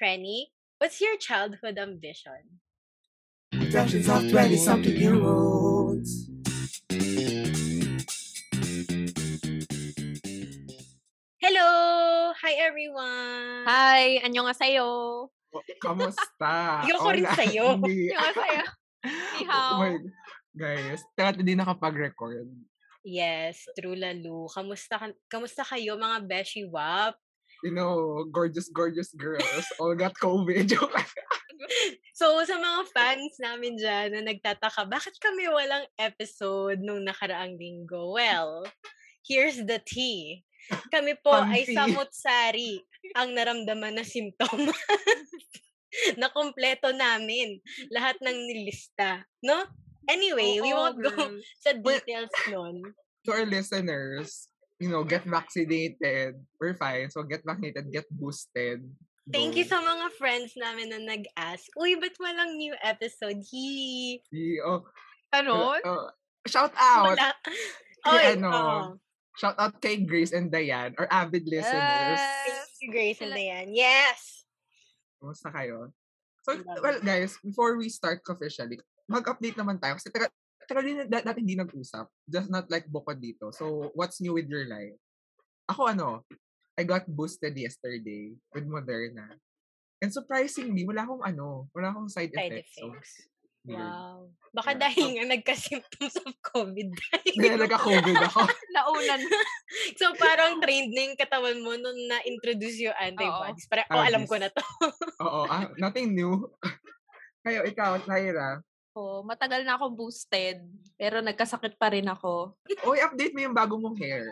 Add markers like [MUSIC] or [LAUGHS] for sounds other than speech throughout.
Frenny, what's your childhood ambition? Productions of 20 something year olds. Hello! Hi everyone! Hi! Annyeonghaseyo! Kamusta? Ayoko rin sa'yo. [LAUGHS] Hindi. Annyeonghaseyo! Ni [LAUGHS] hao. Oh my- Guys, tagal hindi nakapag-record. Yes, true lalo. Kamusta, ka- kamusta kayo mga Beshi Wap? You know, gorgeous, gorgeous girls all got COVID. [LAUGHS] So, sa mga fans namin dyan na nagtataka, bakit kami walang episode nung nakaraang linggo? Well, here's the tea. Kami po ay Panty. samot-sari ang naramdaman na simptomas [LAUGHS] na kompleto namin. Lahat ng nilista. No? Anyway, we Oo, won't go girl. sa details nun. To our listeners, you know, get vaccinated. We're fine. So get vaccinated, get boosted. Thank you Go. sa mga friends namin na nag-ask, Uy, ba't walang new episode? Hi! Y- Oh, Ano? uh, shout out! Wala. [LAUGHS] Oy, ano, oo. Shout out kay Grace and Diane, our avid listeners. Yes. Thank you, Grace and Diane. Yes! Kumusta kayo? So, well, guys, before we start officially, mag-update naman tayo. Kasi taga, na- natin hindi nag-usap. Just not like bukod dito. So, what's new with your life? Ako ano, I got boosted yesterday with Moderna. And surprisingly, wala akong ano, wala akong side, Side effects. So, effects. weird. Wow. Baka Yeah. dahil nga nagka-symptoms of COVID. Kaya nagka-COVID ako. [LAUGHS] Naunan. so, parang trained na yung katawan mo nung na-introduce yung antibodies. Parang, oh, alam ko na to. Oo, ah, nothing new. [LAUGHS] Kayo, ikaw, Naira. Oh, matagal na akong boosted, pero nagkasakit pa rin ako. [LAUGHS] Uy, update mo yung bago mong hair.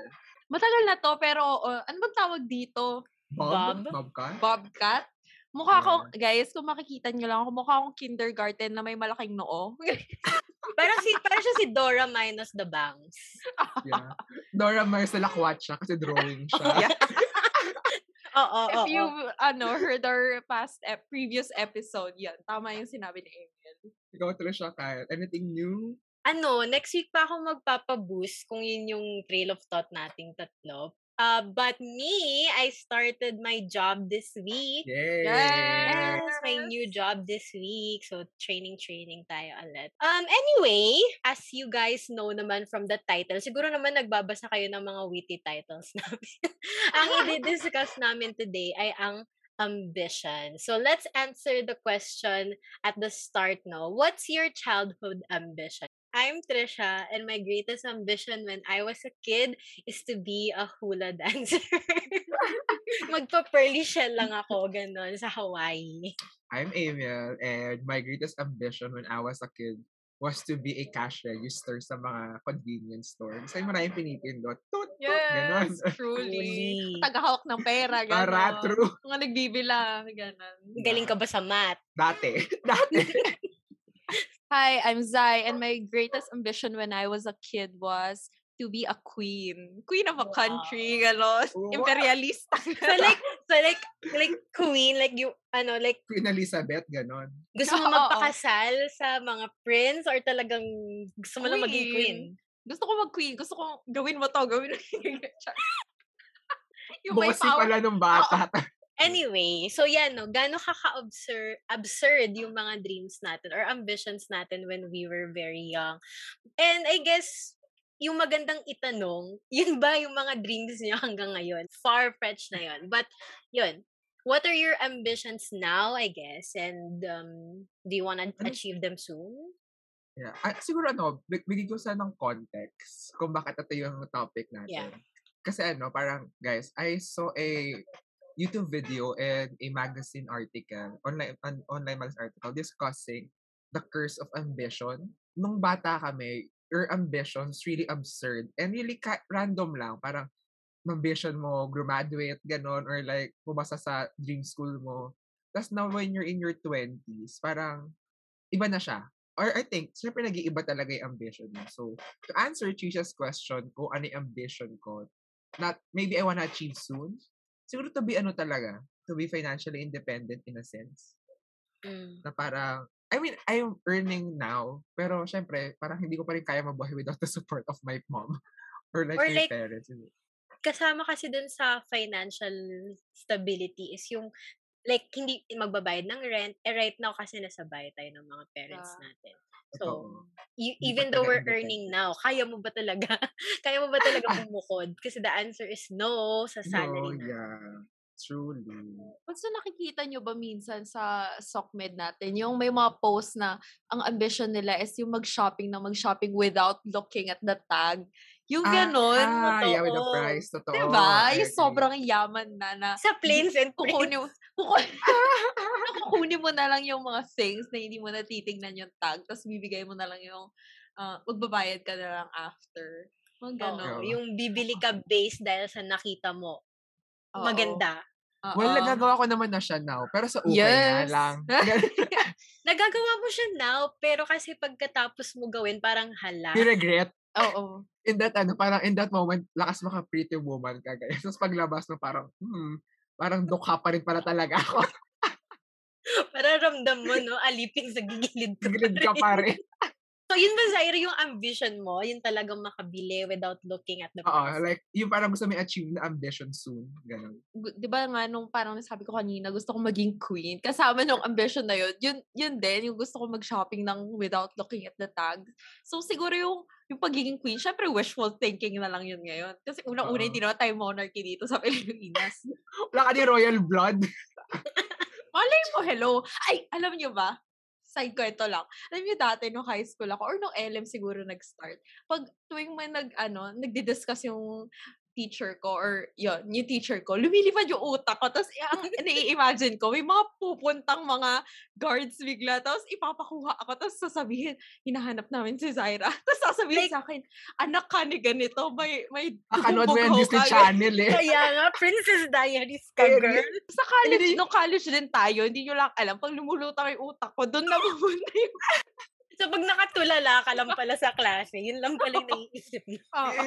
Matagal na to, pero uh, ano bang tawag dito? Bob? Bob? Bobcat? Mukha ko, guys, kung makikita nyo lang ako, mukha akong kindergarten na may malaking noo. [LAUGHS] parang, si, parang siya si Dora minus the bangs. [LAUGHS] Yeah. Dora Mars na lakwat siya kasi drawing siya. Yeah. Oo, oo, If you, oo. ano, heard our past, ep- previous episode, yan, tama yung sinabi ni Emil. Ikaw, Trisha, Kyle. Anything new? Ano, next week pa ako magpapaboost kung yun yung trail of thought nating tatlo. Uh, but me, I started my job this week. Yay! Yes, my new job this week. So, training, training tayo ulit. Um, anyway, as you guys know naman from the title, siguro naman nagbabasa kayo ng mga witty titles [LAUGHS] namin. ang [LAUGHS] i-discuss namin today ay ang ambition. So, let's answer the question at the start no. What's your childhood ambition? I'm Trisha, and my greatest ambition when I was a kid is to be a hula [LAUGHS] dancer. [LAUGHS] Magpa-pearly shell lang ako, ganon, sa Hawaii. I'm Emil, and my greatest ambition when I was a kid was to be a cash register sa mga convenience store. Kasi maraming pinipindot. Tut, tut, ganon. Yes, [LAUGHS] truly. Truly. Tagahawak ng pera, gano'n. Para true. Mga nagbibilang, gano'n. Galing ka ba sa math? Dati. [LAUGHS] Dati. [LAUGHS] Hi, I'm Zai, and my greatest ambition when I was a kid was to be a queen. Queen of a country, gano'n. Wow. Imperialista. [LAUGHS] So like, so like, like queen, like you, ano, like Queen Elizabeth, ganon. gusto mo [LAUGHS] magpakasal sa mga prince or talagang gusto mo lang maging queen? Gusto ko mag-queen. Gusto ko gawin mo to, gawin mo. [LAUGHS] yung may Bossy pala nung bata. Anyway, so yan, no, gano'n kaka-absurd absurd yung mga dreams natin or ambitions natin when we were very young. And I guess, yung magandang itanong, [LAUGHS] yun ba yung mga dreams niyo hanggang ngayon? Far-fetched na yun. But, yun, what are your ambitions now, I guess? And um, do you wanna Ano? achieve them soon? Yeah. Ah, siguro ano, big- bigyan ko sana ng context kung bakit ito yung topic natin. Kasi ano, parang, guys, I saw a YouTube video and a magazine article, online an online magazine article discussing the curse of ambition. Nung bata kami, your ambitions really absurd and really ka- random lang. Parang, ambition mo, graduate, ganon, or like, pumasa sa dream school mo. Tapos now, when you're in your 20s, parang, iba na siya. Or I think, syempre nag-iiba talaga yung ambition mo. So, to answer Chisha's question, kung ano yung ambition ko, not, maybe I wanna achieve soon, siguro to be ano talaga, to be financially independent in a sense. Mm. Na parang, I mean, I'm earning now, pero syempre, parang hindi ko pa rin kaya mabuhay without the support of my mom [LAUGHS] or like Or my like, parents. kasama kasi dun sa financial stability is yung like, hindi magbabayad ng rent. Eh, right now kasi nasa bahay tayo ng mga parents Yeah. natin. So, Totoo. y- Hindi pa even though we're earning now, kaya mo ba talaga? [LAUGHS] kaya mo ba talaga [LAUGHS] bumukod? Kasi the answer is no sa salary No, na. yeah. Truly. Basta nakikita nyo ba minsan sa SOCMED natin, yung may mga post na ang ambition nila is yung mag-shopping na mag-shopping without looking at the tag. Yung ganon. Ah, yeah, with the totoo. price. Totoo. diba? I Yung sobrang yaman na na Sa planes and kukunin mo, kukunin, [LAUGHS] [LAUGHS] kukunin mo na lang yung mga things na hindi mo na titignan yung tag, tapos bibigay mo na lang yung, ah, magbabayad ka na lang after. Mga ganon. Oo, yung bibili ka base dahil sa nakita mo. Oo. Maganda. Oo. Well, nagagawa ko naman na siya now. Pero sa ukay Yes. na lang. [LAUGHS] Nagagawa mo siya now, pero kasi pagkatapos mo gawin, parang hala. You regret. Oo. [LAUGHS] In that, ano, parang in that moment, lakas maka pretty woman ka, guys. Tapos paglabas mo, parang, hmm, parang dukha pa rin pala talaga ako. [LAUGHS] Para ramdam mo, no? Aliping sa gigilid ko. Gilid ka pa rin. So, yun ba, Zaire, yung ambition mo? Yung talagang makabili without looking at the Oo, price? like, yung parang gusto mo i-achieve na ambition soon. Ganun. 'di ba nga nung parang nasabi ko kanina, gusto ko maging queen. Kasama nung ambition na yun, yun, yun din, yung gusto ko mag-shopping ng without looking at the tag. So siguro yung, yung pagiging queen, syempre wishful thinking na lang yun ngayon. Kasi unang-una, Oo. hindi naman tayo monarchy dito sa [LAUGHS] Pilipinas. Wala ka ni royal blood. [LAUGHS] Malay mo, hello. Ay, alam nyo ba? Side kwento lang. Alam niyo dati, nung high school ako, or nung LM siguro nag-start, pag tuwing may nag, ano, nagdi-discuss yung teacher ko, or yun, yung teacher ko, lumilipad yung utak ko. Tapos, ang [LAUGHS] nai-imagine ko, may mga pupuntang mga guards bigla. Tapos, ipapakuha ako. Tapos, sasabihin, hinahanap namin si Zaira. [LAUGHS] Tapos, sasabihin Like- sa akin, anak ka ni ganito, may, may Akanood mo yung Disney ka." Channel eh. [LAUGHS] Kaya nga, Princess Diaries ka, girl. Sa college, nung college din tayo, hindi nyo lang alam, pag lumulutang yung utak ko, doon na pupunta yung So, pag nakatulala ka lang pala sa klase, yun lang pala yung naiisip mo. Oo.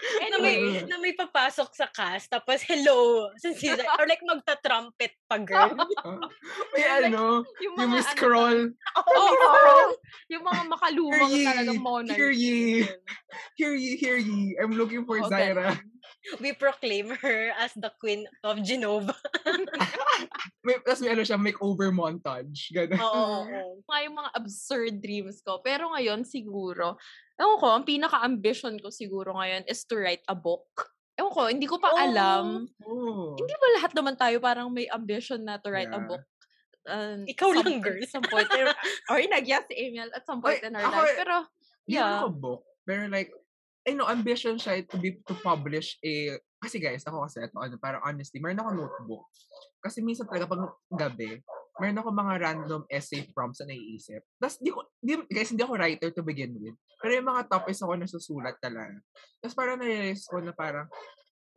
Iisip. na may, Anyway. na may papasok sa cast, tapos hello, si Zai- or like magta-trumpet pa, girl. [LAUGHS] May ano, yung yung mga Miss ano Scroll. Oo, Oo, Miss oo. yung mga makalumang Hear ye, talagang monarchy. hear ye. Hear ye, hear ye. I'm looking for Oo, Zaira. [LAUGHS] we proclaim her as the queen of Genova. [LAUGHS] May, tapos may ano siya, makeover montage. Ganun. Oo. Mga yung mga absurd dreams ko. Pero ngayon, siguro, ewan ko, ang pinaka-ambition ko siguro ngayon is to write a book. Ewan ko, hindi ko pa Oh. alam. Oh. Hindi ba lahat naman tayo parang may ambition na to write a Yeah. book? Um, Ikaw some- lang, girl. Some point, in- or [LAUGHS] nag-yes si Emil at some point Ay, in our ako life. eh, Pero, Hindi yeah. ako book. Pero like, I know, ambition siya to be, to publish a, kasi guys, ako kasi, ito, ano, parang honestly, meron ako notebook. Kasi minsan talaga pag gabi, meron ako mga random essay prompts na naiisip. Tapos, di ko, di, guys, hindi ako writer to begin with. Pero yung mga topics ako nasusulat talaga. Tapos parang na-realize ko na parang,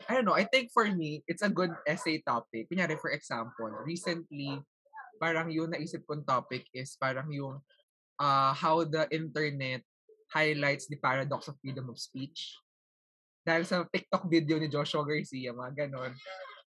I don't know, I think for me, it's a good essay topic. Kunyari, for example, recently, parang yung naisip kong topic is parang yung uh, how the internet highlights the paradox of freedom of speech. Dahil sa TikTok video ni Joshua Garcia, mga ganon.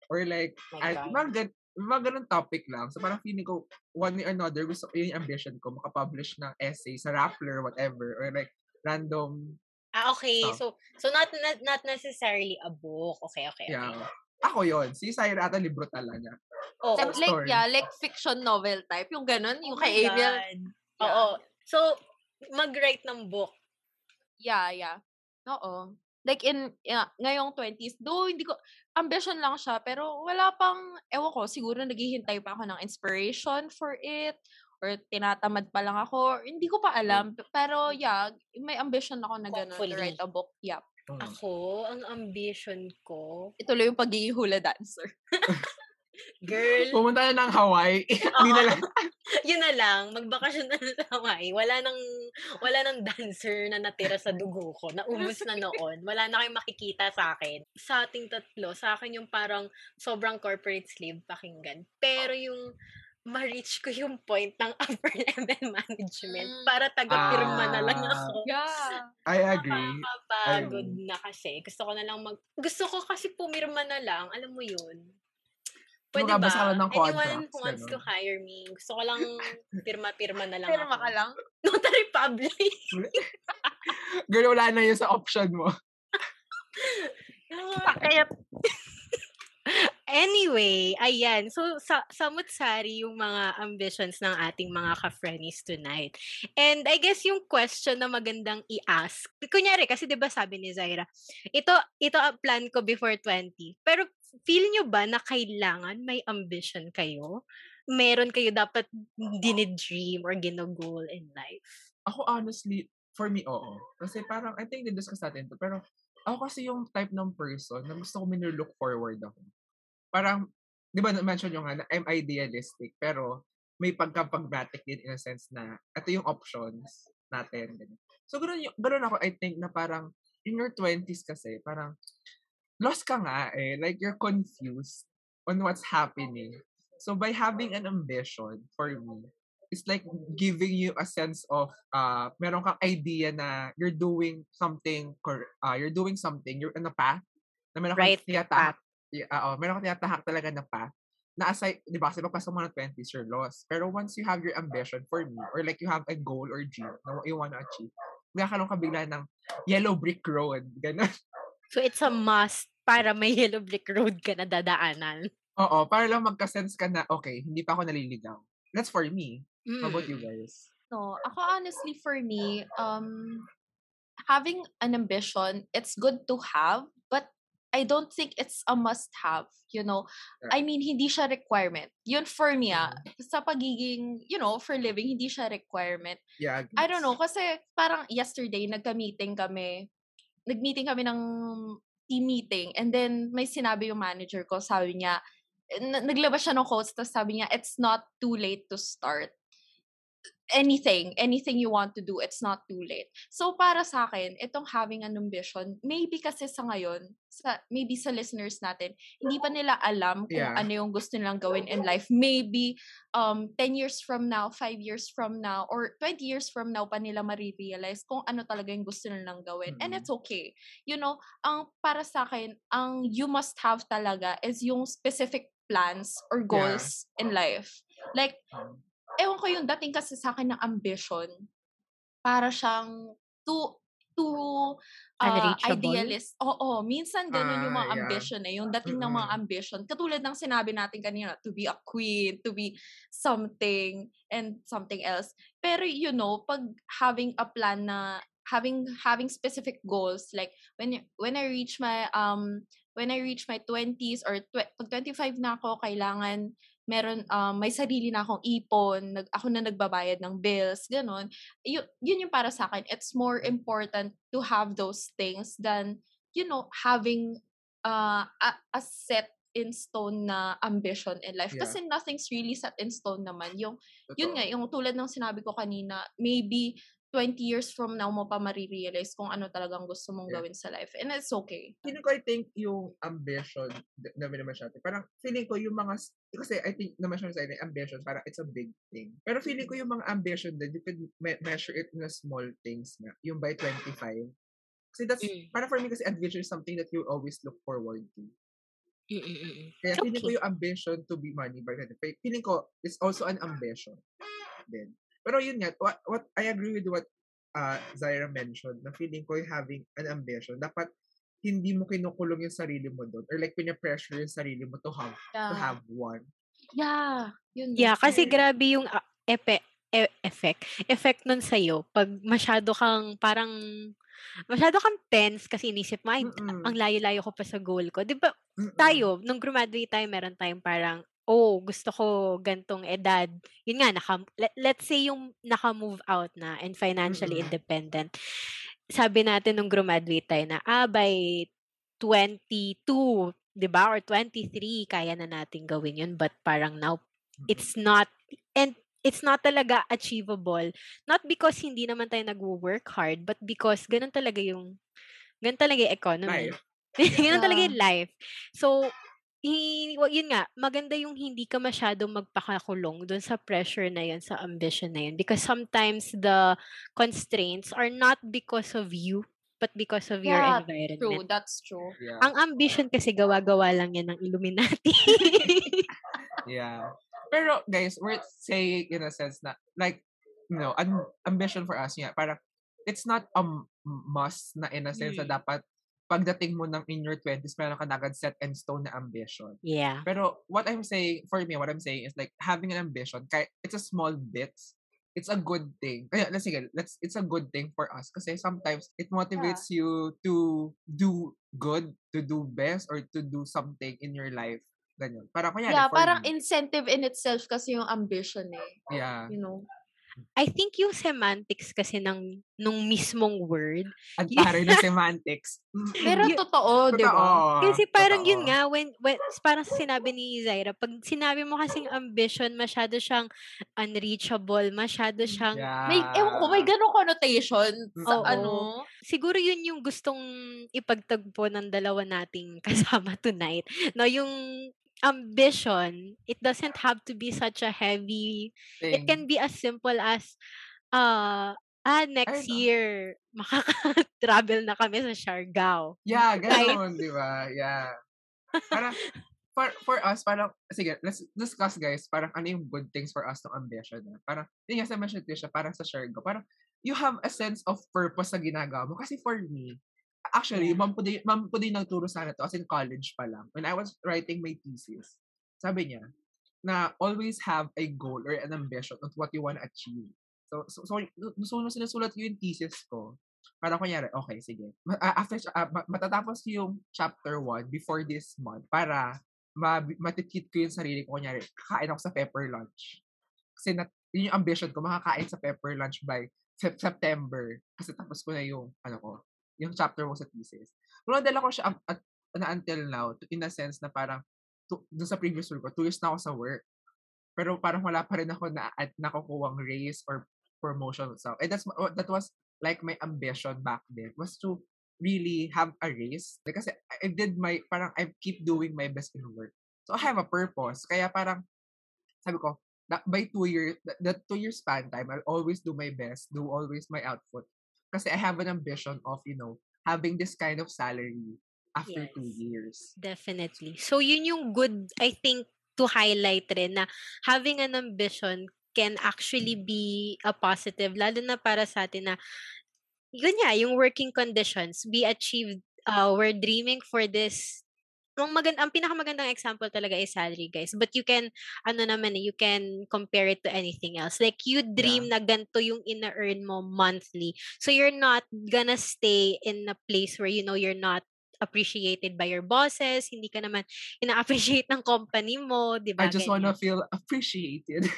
Or like, Oh God. mga, gan- mga ganon topic lang. So parang feeling ko, one way or another, gusto yun yung ambition ko, makapublish ng essay sa Rappler, whatever. Or like, random, Ah, okay. Oh. So, so not, not not necessarily a book. Okay, okay, okay. yeah. Ako yon Si Syra ata libro talaga. Oo. like, like, story. yeah, like fiction novel type. Yung ganun, yung Oh kay. God. Yeah. Oo. So, mag-write ng book. Yeah, yeah. Oo. Like in, yeah, ngayong 20s, though hindi ko, ambition lang siya, pero wala pang, ewan ko, siguro naghihintay pa ako ng inspiration for it, or tinatamad pa lang ako, or hindi ko pa alam. p- Pero yeah, may ambition ako na gano'n, to write a book. Yeah. Mm. Ako, ang ambition ko, Ituloy yung pagiging hula dancer. [LAUGHS] girl, Pumunta na ng Hawaii. [LAUGHS] Hindi na lang. [LAUGHS] yun na lang, magbakasyon na sa Hawaii. Wala nang, wala nang dancer na natira sa dugo ko. Naubos na noon. Wala na kayong makikita sa akin. Sa ating tatlo, sa akin yung parang sobrang corporate slave pakinggan. Pero yung ma-reach ko yung point ng [LAUGHS] upper level management Mm. para taga-pirma na lang Ah. ako. Yeah. I agree. Nakakapagod na kasi. Gusto ko na lang mag... Gusto ko kasi pumirma na lang. Alam mo yun. Pwede ba? Ka lang ng Anyone who wants to hire me. Gusto ko lang pirma-pirma na lang Pero ako. maka lang. [LAUGHS] Notary public. Girl, [LAUGHS] wala na yun sa option mo. [LAUGHS] Sakit. Anyway, ayan. So, sa samut-sari yung mga ambitions ng ating mga ka-friends tonight. And I guess yung question na magandang i-ask, kunyari, kasi di ba sabi ni Zaira, ito, ito ang plan ko before 20. Pero feel nyo ba na kailangan may ambition kayo? Meron kayo dapat dinidream or ginagol in life? Ako honestly, for me, oo. Kasi parang, I think discuss natin to. Pero ako kasi yung type ng person na gusto ko look forward ako. Parang, di ba na-mention yung nga na I'm idealistic, pero may pagka-pragmatic din in a sense na ito yung options natin. Ganun. So, ganoon, yung, ganoon ako, I think, na parang in your 20s kasi, parang lost ka nga eh. Like, you're confused on what's happening. So, by having an ambition, for me, it's like giving you a sense of uh meron kang idea na you're doing something cor- uh, you're doing something you're on a path na meron kang Right tinatahak uh, oh, meron kang tinatahak talaga na path na aside, di ba, kasi pagpasok mo ng 20s, you're lost. Pero once you have your ambition for me, or like you have a goal or dream na you wanna achieve, magkakaroon ka bigla ng yellow brick road. [LAUGHS] Ganun. So, it's a must para may yellow brick road ka na dadaanan. Oo, para lang magka-sense ka na, okay, hindi pa ako naliligaw. That's for me. How about you Mm. guys? No, ako honestly for me, um, having an ambition, it's good to have, but I don't think it's a must-have, you know. I mean, hindi siya requirement. Yun for me, ah, sa pagiging, you know, for living, hindi siya requirement. Yeah, I don't know, kasi parang yesterday, nagka-meeting kami, nag-meeting kami ng team meeting, and then may sinabi yung manager ko, sabi niya, na- naglabas siya ng quotes, tapos sabi niya, it's not too late to start anything, anything you want to do, it's not too late. So para sa akin, itong having an ambition, maybe kasi sa ngayon, sa maybe sa listeners natin, hindi pa nila alam kung Yeah. ano yung gusto nilang gawin in life. Maybe um 10 years from now, 5 years from now, or 20 years from now pa nila marirealize kung ano talaga yung gusto nilang gawin. And Mm. it's okay. You know, ang para sa akin, ang you must have talaga is yung specific plans or Yeah. goals in life. Like, Um, ewan ko yung dating kasi sa akin ng ambition, para siyang too, too uh, idealist. Oo, minsan ganun yung Ah, mga yeah. ambition eh. Yung dating ng mga ambition. Katulad ng sinabi natin kanina, to be a queen, to be something, and something else. Pero you know, pag having a plan na, having having specific goals, like when when I reach my um when I reach my 20s or tw- pag 25 na ako, kailangan meron um, may sarili na akong ipon, nag, ako na nagbabayad ng bills, ganun. Yun, yun yung para sa akin. It's more important to have those things than, you know, having uh, a, a set in stone na ambition in life. Yeah. Kasi nothing's really set in stone naman. Yung, yun totoo. nga, yung tulad ng sinabi ko kanina, maybe 20 years from now mo pa marirealize kung ano talagang gusto mong Yeah. gawin sa life. And it's okay. feeling ko, I think, yung ambition d- na naman siya. Parang, feeling ko, yung mga, kasi I think, naman siya sa ambition, parang it's a big thing. Pero feeling ko, yung mga ambition din, you could me- measure it in a small things na, yung by 25. Kasi that's, Mm. parang for me kasi ambition is something that you always look forward to. Mm, mm, mm, mm. Kaya feeling ko Okay. yung ambition to be money by 25, feeling ko, it's also an ambition. Then, pero yun nga, what, what I agree with what uh, Zaira mentioned, na feeling ko yung having an ambition, dapat hindi mo kinukulong yung sarili mo doon or like pinapressure yung sarili mo to have to Yeah. have one. Yeah. Yun Yeah, din. kasi grabe yung ah, epe, e- effect. Effect nun sa'yo. Pag masyado kang parang, masyado kang tense kasi inisip mo, ay, Mm-mm. ang layo-layo ko pa sa goal ko. Di ba, tayo, nung graduate tayo, meron tayong parang, oh, gusto ko gantong edad. Yun nga, naka, let, let's say yung naka-move out na and financially Mm-mm. independent. Sabi natin nung graduate tayo na, ah, by 22, di ba? Or 23, kaya na natin gawin yun. But parang now, it's not, and it's not talaga achievable. Not because hindi naman tayo nag-work hard, but because ganun talaga yung, ganun talaga yung economy. Life. [LAUGHS] ganun talaga yung life. So, wa- yun nga, maganda yung hindi ka masyadong magpakakulong dun sa pressure na yun, sa ambition na yun. Because sometimes the constraints are not because of you, but because of your Yeah, environment. True, that's true. Yeah. Ang ambition kasi gawa-gawa lang yan ng Illuminati. [LAUGHS] Yeah. Pero guys, we're saying in a sense na like you know, an ambition for us yeah, parang it's not a must na in a sense na Mm. dapat pagdating mo ng in your 20s, meron ka agad set and stone na ambition. Yeah. Pero what I'm saying, for me, what I'm saying is like having an ambition, kahit it's a small bits, it's a good thing. Kaya, let's sige, let's, it's a good thing for us kasi sometimes it motivates you to do good, to do best, or to do something in your life. Ganyan. Parang kunyari, Yeah, parang me, incentive in itself kasi yung ambition eh. yeah. You know? I think yung semantics kasi ng nung mismong word, Ang taray ng semantics. Mm, Pero y- totoo, di ba? totoo, kasi parang yun totoo. nga, when, when, parang sinabi ni Zaira, pag sinabi mo kasing ambition, masyado siyang unreachable, masyado siyang, Yeah. May, ewan ko, may ganong connotation sa Oo. ano. siguro yun yung gustong ipagtagpo ng dalawa nating [LAUGHS] kasama tonight. No, yung ambition, it doesn't have to be such a heavy It Thing. can be as simple as, uh, ah, next year, [LAUGHS] makaka-travel na kami sa Siargao. Yeah, Kahit- ganun, di ba? Yeah. Parang, [LAUGHS] for, for us, parang, sige, let's discuss guys, parang ano yung good things for us ng ambition. Na? Parang, yun nga sa mention siya, parang sa Shergo, parang, you have a sense of purpose sa ginagawa mo. Kasi for me, actually, Yeah. ma'am po din, ma'am po din nagturo sa akin to, as in college pa lang. When I was writing my thesis, sabi niya, na always have a goal or an ambition of what you want to achieve. So, so, so, so nung sinusulat ko yung thesis ko, parang kunyari, okay, sige. Ah, after, ma- matatapos ko yung chapter 1 before this month para ma matitreat ko yung sarili ko. Kunyari, kakain ako sa pepper lunch. Kasi na, yun yung ambition ko, makakain sa pepper lunch by Sep- September. Kasi tapos ko na yung, ano ko, yung chapter 1 sa thesis. Pero nadala ko siya at, at, until now, in a sense na parang, to, dun sa previous work ko, two years na ako sa work. Pero parang wala pa rin ako na at nakukuwang raise or promotion so and that's that was like my ambition back then was to really have a raise. Like kasi I did my parang I keep doing my best in work. So I have a purpose. Kaya parang sabi ko that by two years that, that two year span time I'll always do my best do always my output kasi I have an ambition of you know having this kind of salary after two Yes. years Definitely. So, yun yung good, I think, to highlight rin na having an ambition can actually be a positive, lalo na para sa atin na, yun nga, yung working conditions, we achieved, uh, we're dreaming for this ang magand ang pinakamagandang example talaga is salary guys. But you can ano naman eh, you can compare it to anything else. Like you dream na ganito yung ina-earn mo monthly. So you're not gonna stay in a place where you know you're not appreciated by your bosses hindi ka naman ina-appreciate ng company mo di ba I just wanna feel appreciated.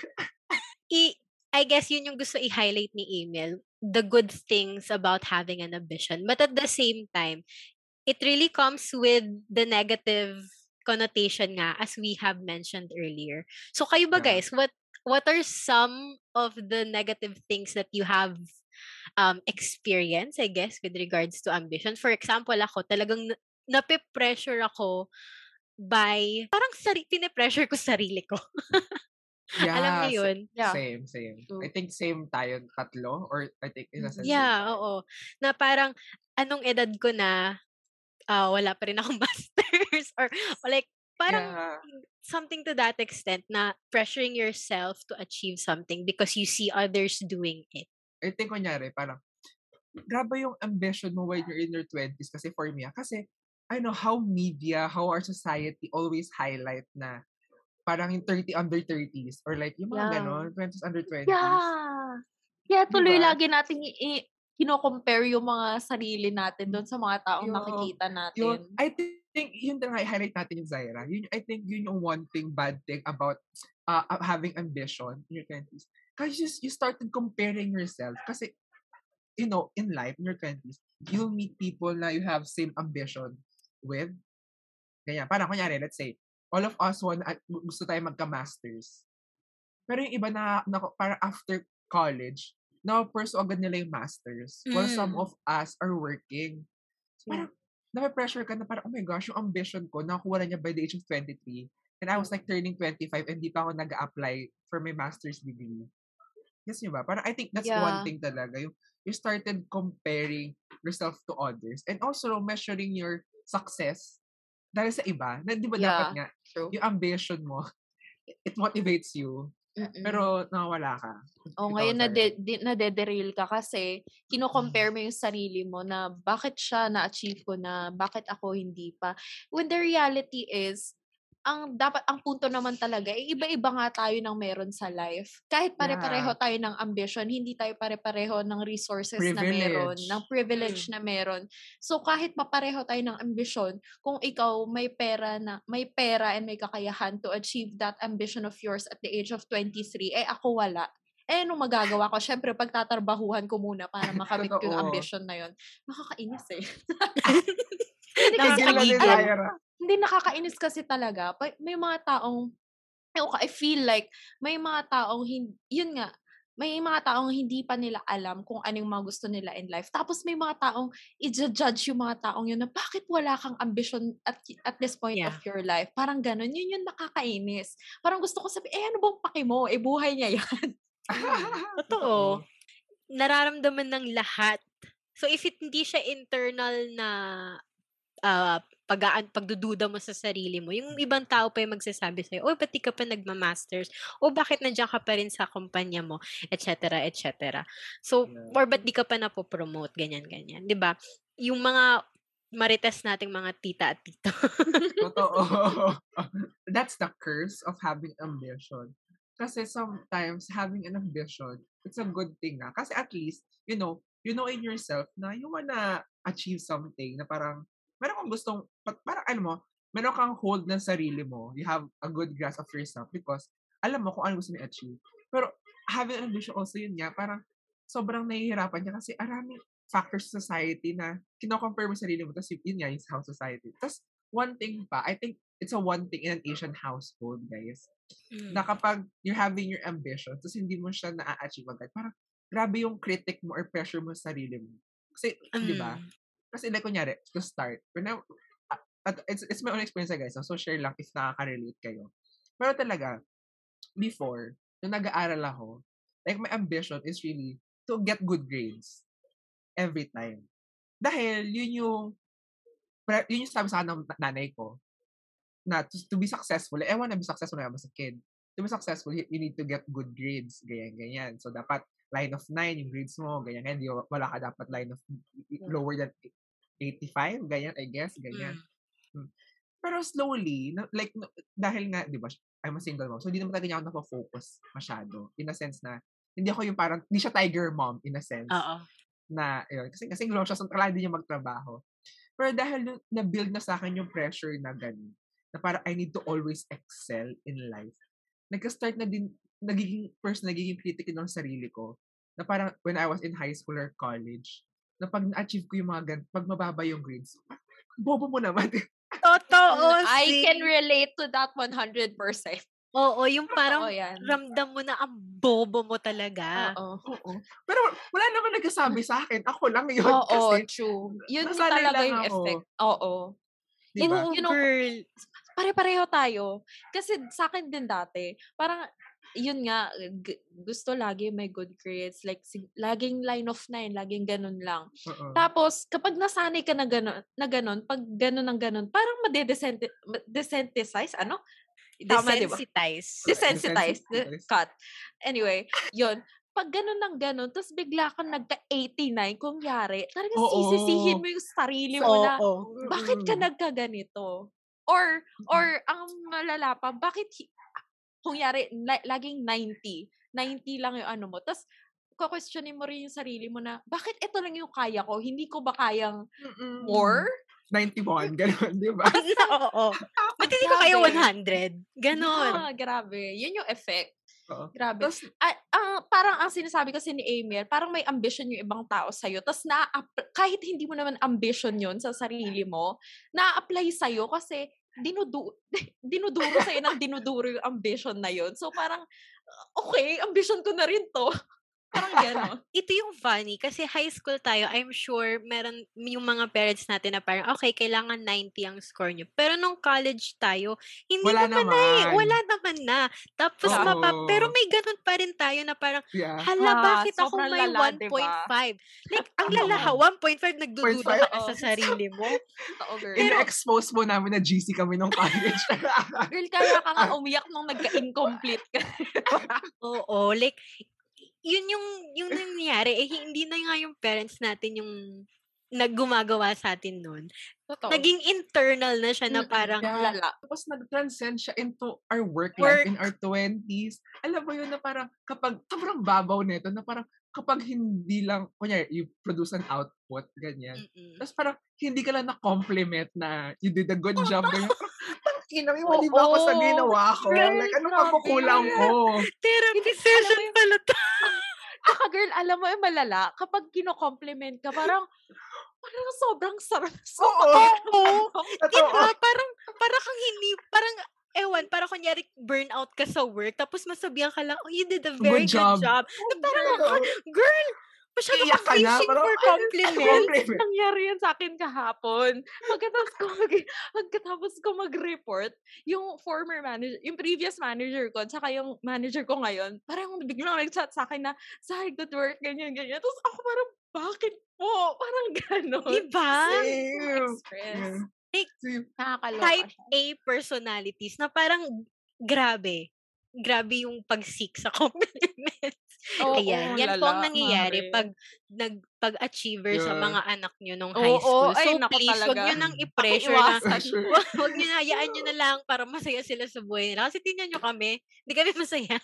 I, I guess yun yung gusto i-highlight ni Emil, the good things about having an ambition. But at the same time, it really comes with the negative connotation nga, as we have mentioned earlier. So kayo ba guys, what what are some of the negative things that you have um, experienced, I guess, with regards to ambition? For example, ako, talagang na- nape-pressure ako by, parang sari, pine-pressure ko sarili ko. [LAUGHS] Alam Yeah, mo sa- yun? Yeah. Same, same. True. I think same tayo tatlo or I think in a sense. Yeah, oo. Na parang, anong edad ko na, ah, wala pa rin akong [LAUGHS] masters or like, parang Yeah. something to that extent na pressuring yourself to achieve something because you see others doing it. I think kunyari, parang, grabe yung ambition mo when you're in your 20s kasi for me, ah, kasi, I know how media, how our society always highlight na parang yung 30 under 30s or like yung mga Yeah. ganon, 20s under 20s. Yeah. Kaya tuloy Diba? lagi natin i- kino-compare yung mga sarili natin doon sa mga taong Yung- nakikita natin. Yun, I think, yun talaga i-highlight natin yung Zaira. Yun, I think yun yung one thing, bad thing about uh, having ambition in your 20s. Kasi you, you started comparing yourself. Kasi, you know, in life, in your 20s, you'll meet people na you have same ambition with. Ganyan. Parang, kunyari, let's say, all of us want, gusto tayo magka-masters. Pero yung iba na, na parang after college, na-pursue agad nila yung masters. While some Mm. of us are working. So, Yeah. parang, na-pressure ka na parang, oh my gosh, yung ambition ko, nakuha na niya by the age of 23. And I was like turning 25 and di pa ako nag apply for my master's degree. Yes, yun ba? Parang I think that's one Yeah. thing talaga. Yung, you started comparing yourself to others and also measuring your success dahil sa iba. Na, di ba dapat Yeah. nga, True. yung ambition mo, it motivates you Mm-mm. Pero nawawala ka. Oh, Ikaw, ngayon na de, nade-derail ka kasi kino-compare mo yung sarili mo na bakit siya na-achieve ko na, bakit ako hindi pa. When the reality is, ang dapat ang punto naman talaga, eh, iba-iba nga tayo ng meron sa life. Kahit pare-pareho Yeah. tayo ng ambition, hindi tayo pare-pareho ng resources na meron, Privilege. ng privilege na meron. So kahit mapareho tayo ng ambition, kung ikaw may pera na may pera and may kakayahan to achieve that ambition of yours at the age of 23, eh ako wala. Eh, anong magagawa ko? Siyempre, pagtatrabahuhan ko muna para [LAUGHS] makamit ko yung ambition na yun. Nakakainis eh. [LAUGHS] [LAUGHS] Hindi kasi alam-. Hindi nakakainis kasi talaga. May mga taong, I feel like, may mga taong, yun nga, may mga taong hindi pa nila alam kung ano yung mga gusto nila in life. Tapos may mga taong i-judge yung mga taong yun na bakit wala kang ambition at, at this point of your life. Parang ganun. Yun yung nakakainis. Parang gusto ko sabi, eh ano bang paki mo? Eh buhay niya yan. [LAUGHS] [LAUGHS] Totoo. Nararamdaman ng lahat. So if it, hindi siya internal na ah pag pagdududa mo sa sarili mo, yung ibang tao pa yung magsasabi sa'yo, oh, ba't di ka pa nagma-masters? O bakit nandiyan ka pa rin sa kumpanya mo? Etc. Etc. So, or ba't di ka pa napopromote? Ganyan, ganyan. 'Di ba Yung mga marites nating mga tita at tito. Totoo. [LAUGHS] [LAUGHS] That's the curse of having ambition. Kasi sometimes having an ambition, it's a good thing na. Kasi at least, you know, you know in yourself na you wanna achieve something na parang, meron kang gustong, pa- parang ano mo, meron kang hold ng sarili mo. You have a good grasp of yourself because alam mo kung ano gusto mo i-achieve. Pero having an ambition also yun nga, parang sobrang nahihirapan niya kasi araming factors sa society na kino-compare mo sa sarili mo tapos yun, nga yung house society. Tapos one thing pa, I think it's a one thing in an Asian household, guys, na kapag you're having your ambition tapos hindi mo siya na-achieve agad, parang grabe yung critic mo or pressure mo sa sarili mo. Kasi, di ba? Kasi like, kunyari, to start, when I, at- it's, it's my own experience, guys. So, share lang if nakaka-relate kayo. Pero talaga, before, nung nag-aaral ako, like, my ambition is really to get good grades every time. Dahil, yun yung, yun yung sabi sa akin ng na- nanay ko, na to, to be successful, eh, I wanna be successful when I was a kid. To be successful, you, you need to get good grades, ganyan, ganyan. So, dapat line of 9 yung grades mo, ganyan, ganyan. Di, wala ka dapat line of lower than 85, ganyan, I guess, ganyan. Mm. Hmm. Pero slowly, like, dahil nga, di ba, I'm a single mom, so hindi naman talaga niya ako napofocus masyado. In a sense na, hindi ako yung parang, hindi siya tiger mom, in a sense. Oo. Na, yun, kasi, kasi mom siya, so kailangan din niya magtrabaho. Pero dahil na-build na sa akin yung pressure na ganun, na parang I need to always excel in life, nagka-start na din, nagiging, first, nagiging critic ng sarili ko, na parang when I was in high school or college, na pag na-achieve ko yung mga gan, pag mababa yung grades, [LAUGHS] bobo mo naman. Totoo, I can relate to that 100%. Oo, yung Parang, parang yan. ramdam mo na ang bobo mo talaga. Oo. Oo. Pero wala naman nagsasabi sa akin. Ako lang yun. Oo, kasi, true. Yun talaga yung ako. effect. Oo. di ba? Oo, You know, girl. Pare-pareho tayo. Kasi sa akin din dati, parang, yun nga, g- gusto lagi may good grades. Like, sig- laging line of nine, laging ganun lang. Oo. Tapos, kapag nasanay ka na ganun, na ganun pag ganun ng ganun, parang madedesensitize, ano? Tama, di ba? Desensitize. Desensitize. Desensitize. Cut. Anyway, yun. Pag ganun ng ganun, tapos bigla kang nagka-89, kung yari, talagang Oo. sisisihin mo yung sarili mo na, Oo. bakit ka Mm. nagkaganito? Or, or, ang malala pa, bakit, kung yari, la- laging 90, 90 lang yung ano mo, tapos, questionin mo rin yung sarili mo na, bakit ito lang yung kaya ko? Hindi ko ba kayang Mm-mm. more? 91, [LAUGHS] gano'n, di ba? [LAUGHS] Oo. Ba't hindi ko kayo Grabe. 100? Ganon. Ah, grabe. Yun yung effect. Oo. Grabe. Tapos, Ah, ah, parang ang sinasabi kasi ni Amir, parang may ambition yung ibang tao sa'yo. Tapos na kahit hindi mo naman ambition yon sa sarili mo, na-apply sa'yo kasi dinudu [LAUGHS] dinuduro sa'yo ng dinuduro yung ambition na yon. So parang, okay, ambition ko na rin to. Parang gano'n. [LAUGHS] ito yung funny kasi high school tayo, I'm sure meron yung mga parents natin na parang okay, kailangan 90 ang score nyo. Pero nung college tayo, hindi Wala naman, na eh. naman. Wala naman na. Tapos Oo. mapa, pero may ganun pa rin tayo na parang Yeah. hala Ah, bakit ako may lala, diba? 1.5? Like ang lala ha, 1.5 nagdududa ka na sa 1.5. sarili mo. [LAUGHS] Totoo, girl. Ina-expose mo namin na GC kami nung college. Girl, kaya ka nga [LAUGHS] umiyak nung nagka-incomplete ka. Oo, like yun yung yung nangyayari eh hindi na nga yung parents natin yung naggumagawa sa atin noon. Totoo. Naging internal na siya na Mm-mm. parang Yeah. lala. Tapos nag-transcend siya into our work, Work. life in our 20s. Alam mo yun na parang kapag sobrang babaw nito na parang kapag hindi lang, kunyari, you produce an output, ganyan. Mm-mm. Tapos parang hindi ka lang na-compliment na you did a good job, [LAUGHS] ganyan. Ina mo, mali ba ako sa ginawa ko? Like, anong grabe. pagkukulang ko? Therapy session pala to. Girl, alam mo yung malala, kapag kino-compliment ka, parang, parang sobrang sarap. [LAUGHS] Oo. Oo. Diba? Parang, parang kang hindi, parang, ewan, parang kunyari burnout ka sa work, tapos masabihan ka lang, oh, you did a very good job." job. Na parang, "Ah, girl, masyado kang ka na, parang, for "Ay, compliment. Compliment. Nangyari yan sa akin kahapon. Pagkatapos ko, mag, pagkatapos ko mag-report, yung former manager, yung previous manager ko, tsaka yung manager ko ngayon, parang biglang nag-chat sa akin na, Sai, good work, ganyan, ganyan. Tapos ako parang, bakit po? Parang gano'n. Diba? Same. Express. Yeah. Like. Nakakaloka type. A personalities na parang grabe. Grabe yung pag-seek sa [LAUGHS] compliments. Oo, Ayan, yan po ang lala, nangyayari mare. pag nag pag-achiever sa Yeah. mga anak nyo nung Oo, high school. ay, So naku please, wag nyo nang i-pressure na [LAUGHS] wag, nyo na, hayaan nyo na lang para masaya sila sa buhay nila. Kasi tingnan nyo kami, hindi kami masaya.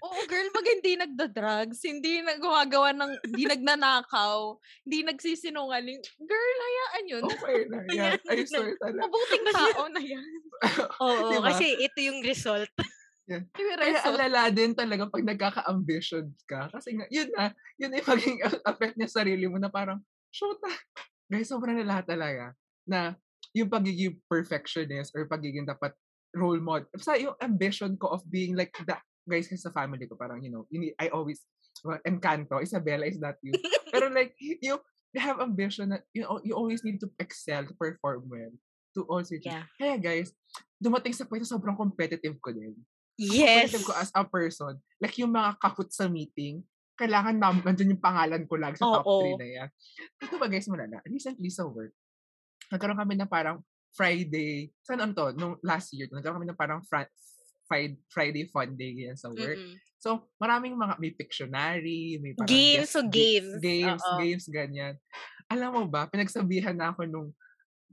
Oo, girl, pag hindi nagda-drugs, hindi gumagawa ng, hindi nagnanakaw, hindi nagsisinungaling, girl, hayaan yun. Okay na. Yeah. Ayan, I swear talaga. Mabuting tao na yan. [LAUGHS] Oo, [LAUGHS] Diba? kasi ito yung result. Yung Kaya alala din talaga pag nagkaka-ambition ka. Kasi nga, yun na, yun ay maging [LAUGHS] affect niya sarili mo na parang, shoot na. Guys, sobrang lala talaga. Na yung pagiging perfectionist or pagiging dapat role model. Sa yung ambition ko of being like the, guys, kasi sa family ko, parang, you know, I always, well, Encanto, Isabella is that you. Pero [LAUGHS] like, you, you have ambition na you, you always need to excel, to perform well, to also achieve. Yeah. Kaya guys, dumating sa point na sobrang competitive ko din Yes. competitive ko as a person, like yung mga kakut sa meeting, kailangan na, nandun yung pangalan ko lang sa top Oo. 3 na yan. Ito ba guys, malala? Recently sa work, nagkaroon kami na parang Friday, saan ano to? Nung last year, nagkaroon kami ng parang fri- Friday, Friday fun day ganyan sa work. Mm-mm. So, maraming mga, may Pictionary, may parang Games, guest so ga- games. Games, Oo. games, ganyan. Alam mo ba, pinagsabihan na ako nung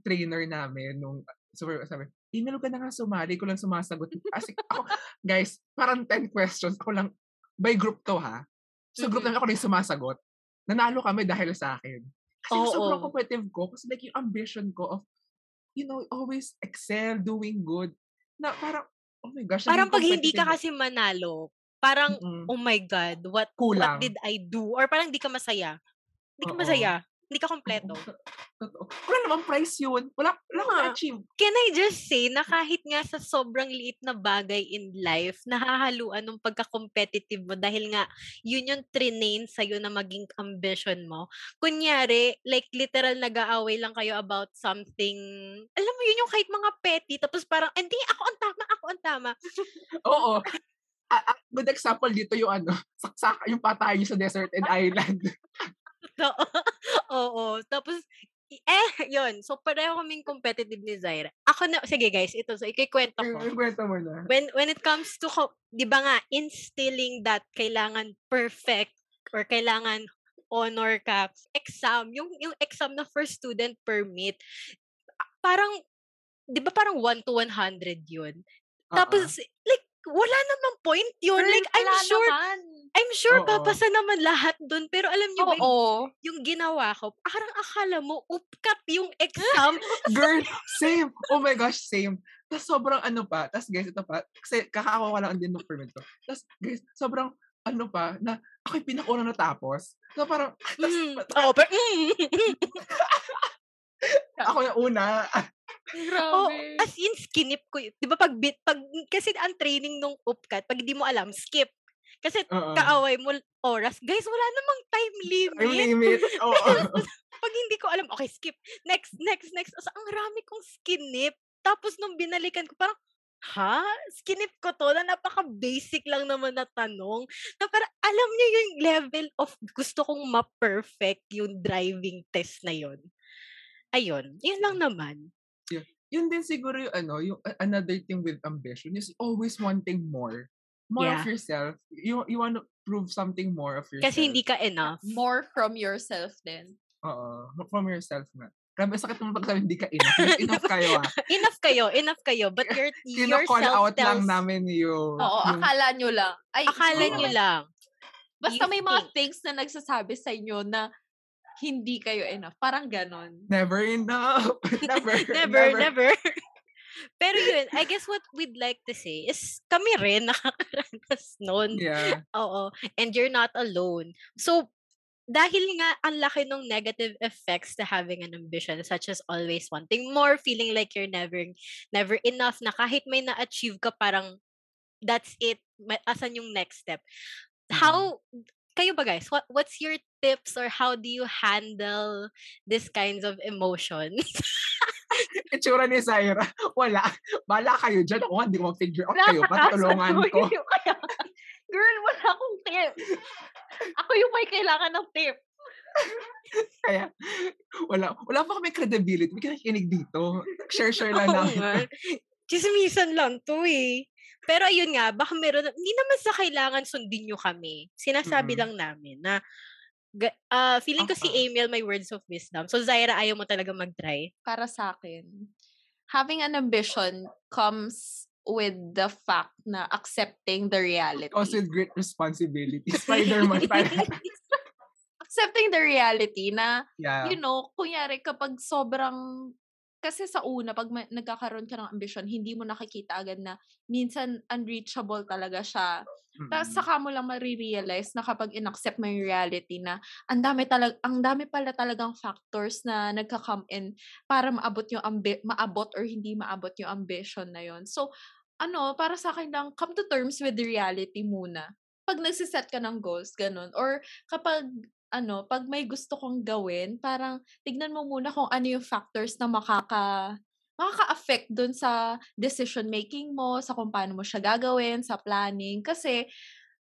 trainer namin, nung super, sabi, email ka na nga sumali, ko lang sumasagot. Kasi ako, guys, parang 10 questions, ako lang, by group to ha. So, group namin ako lang sumasagot. Nanalo kami dahil sa akin. Kasi Oo. sobrang competitive ko. Kasi like yung ambition ko of, you know, always excel, doing good. Na parang, oh my gosh. Parang pag hindi ka kasi manalo, parang, Mm-mm. oh my God, what, what Kulang. did I do? Or parang hindi ka masaya. Hindi ka Oo. masaya. Hindi ka kompleto. [LAUGHS] Totoo. Wala namang price yun. Wala, wala na-achieve. Can I just say na kahit nga sa sobrang liit na bagay in life, nahahaluan ng pagka-competitive mo dahil nga yun yung trinain sa'yo na maging ambition mo. Kunyari, like literal nag-aaway lang kayo about something, alam mo yun yung kahit mga petty, tapos parang, hindi, ako ang tama, ako ang tama. [LAUGHS] Oo. A- a- good example dito yung ano, saksak yung patayo sa desert and island. [LAUGHS] So, [LAUGHS] oo. Tapos, eh, yun. So, pareho kaming competitive ni Zaira. Ako na, sige guys, ito. So, ikikwento ko. Yung kwento mo na. when when it comes to 'di ba nga instilling that kailangan perfect or kailangan honor ka exam yung yung exam na first student permit parang 'di ba parang 1 to 100 yun Oo. tapos like wala namang point yun Girl, like I'm sure naman. I'm sure Oo. papasa naman lahat dun pero alam niyo ba yung, yung ginawa ko parang akala mo upkat yung exam [LAUGHS] [LAUGHS] Girl, same. Oh my gosh, same. Tapos sobrang ano pa. Tapos guys, ito pa. Kasi kakakawa lang din ng permit ko. Tapos guys, sobrang ano pa, na ako yung pinakaunang natapos. So parang, tas, mm, oh, pero, mm. [LAUGHS] ako yung una. Grabe. as in, skinip ko yun. Di ba pag, bit, pag, kasi ang training nung UPCAT, pag hindi mo alam, skip. Kasi Oo. kaaway mo oras. Guys, wala namang time limit. Time limit. [LAUGHS] Oo. Pag hindi ko alam, okay, skip. Next, next, next. So, ang rami kong skinip. Tapos nung binalikan ko, parang, ha? Skinip ko to na napaka-basic lang naman na tanong. Na parang, alam niyo yung level of gusto kong ma-perfect yung driving test na yun. Ayun. Yun lang naman. Yun din siguro yung ano, yung another thing with ambition is always wanting more. More of Yeah. yourself. You you want to prove something more of yourself. Kasi hindi ka enough. More from yourself din. Oo. From yourself nga. Grabe, sakit naman pag sabi hindi ka [LAUGHS] enough. Enough kayo ah. enough kayo, enough kayo. But [LAUGHS] your, yourself out lang namin yung... Oo, yung akala nyo lang. Ay, akala hindi nyo lang. Basta you may mga think. things na nagsasabi sa inyo na hindi kayo enough. Parang ganon. Never enough. [LAUGHS] [LAUGHS] never. never, never. [LAUGHS] Pero yun, I guess what we'd like to say is kami rin nakakaranas nun. Yeah. Oo. And you're not alone. So, dahil nga ang laki ng negative effects to having an ambition such as always wanting more, feeling like you're never never enough na kahit may na-achieve ka parang that's it. Asan yung next step? How kayo ba guys? What what's your tips or how do you handle these kinds of emotions? [LAUGHS] Itsura ni Zaira. Wala. Bala kayo dyan. Ako hindi ko mag-figure out kayo. Patulungan ko. Kaya, girl, wala akong tip. Ako yung may kailangan ng tip. Kaya, wala. Wala pa kami credibility. May kinakinig dito. Share-share lang [LAUGHS] Oo namin. Chismisan lang to eh. Pero ayun nga, baka meron, hindi naman sa kailangan sundin nyo kami. Sinasabi Mm-mm. lang namin na, ah, feeling ko si. Emil may words of wisdom. So, Zaira, ayaw mo talaga mag-try. Para sa akin, having an ambition comes with the fact na accepting the reality. Also with great responsibility. [LAUGHS] Spider-Man. [LAUGHS] accepting the reality na yeah. you know, kunyari kapag sobrang kasi sa una, pag ma- nagkakaroon ka ng ambisyon, hindi mo nakikita agad na minsan unreachable talaga siya. Tapos Mm-mm. saka mo lang marirealize na kapag inaccept mo yung reality na ang dami talag ang dami pala talagang factors na nagka-come in para maabot yung ambi- maabot or hindi maabot yung ambition na yon. So, ano, para sa akin lang, come to terms with the reality muna. Pag nagsiset ka ng goals, ganun. Or kapag ano, pag may gusto kong gawin, parang tignan mo muna kung ano yung factors na makaka makaka-affect dun sa decision making mo, sa kung paano mo siya gagawin, sa planning. Kasi,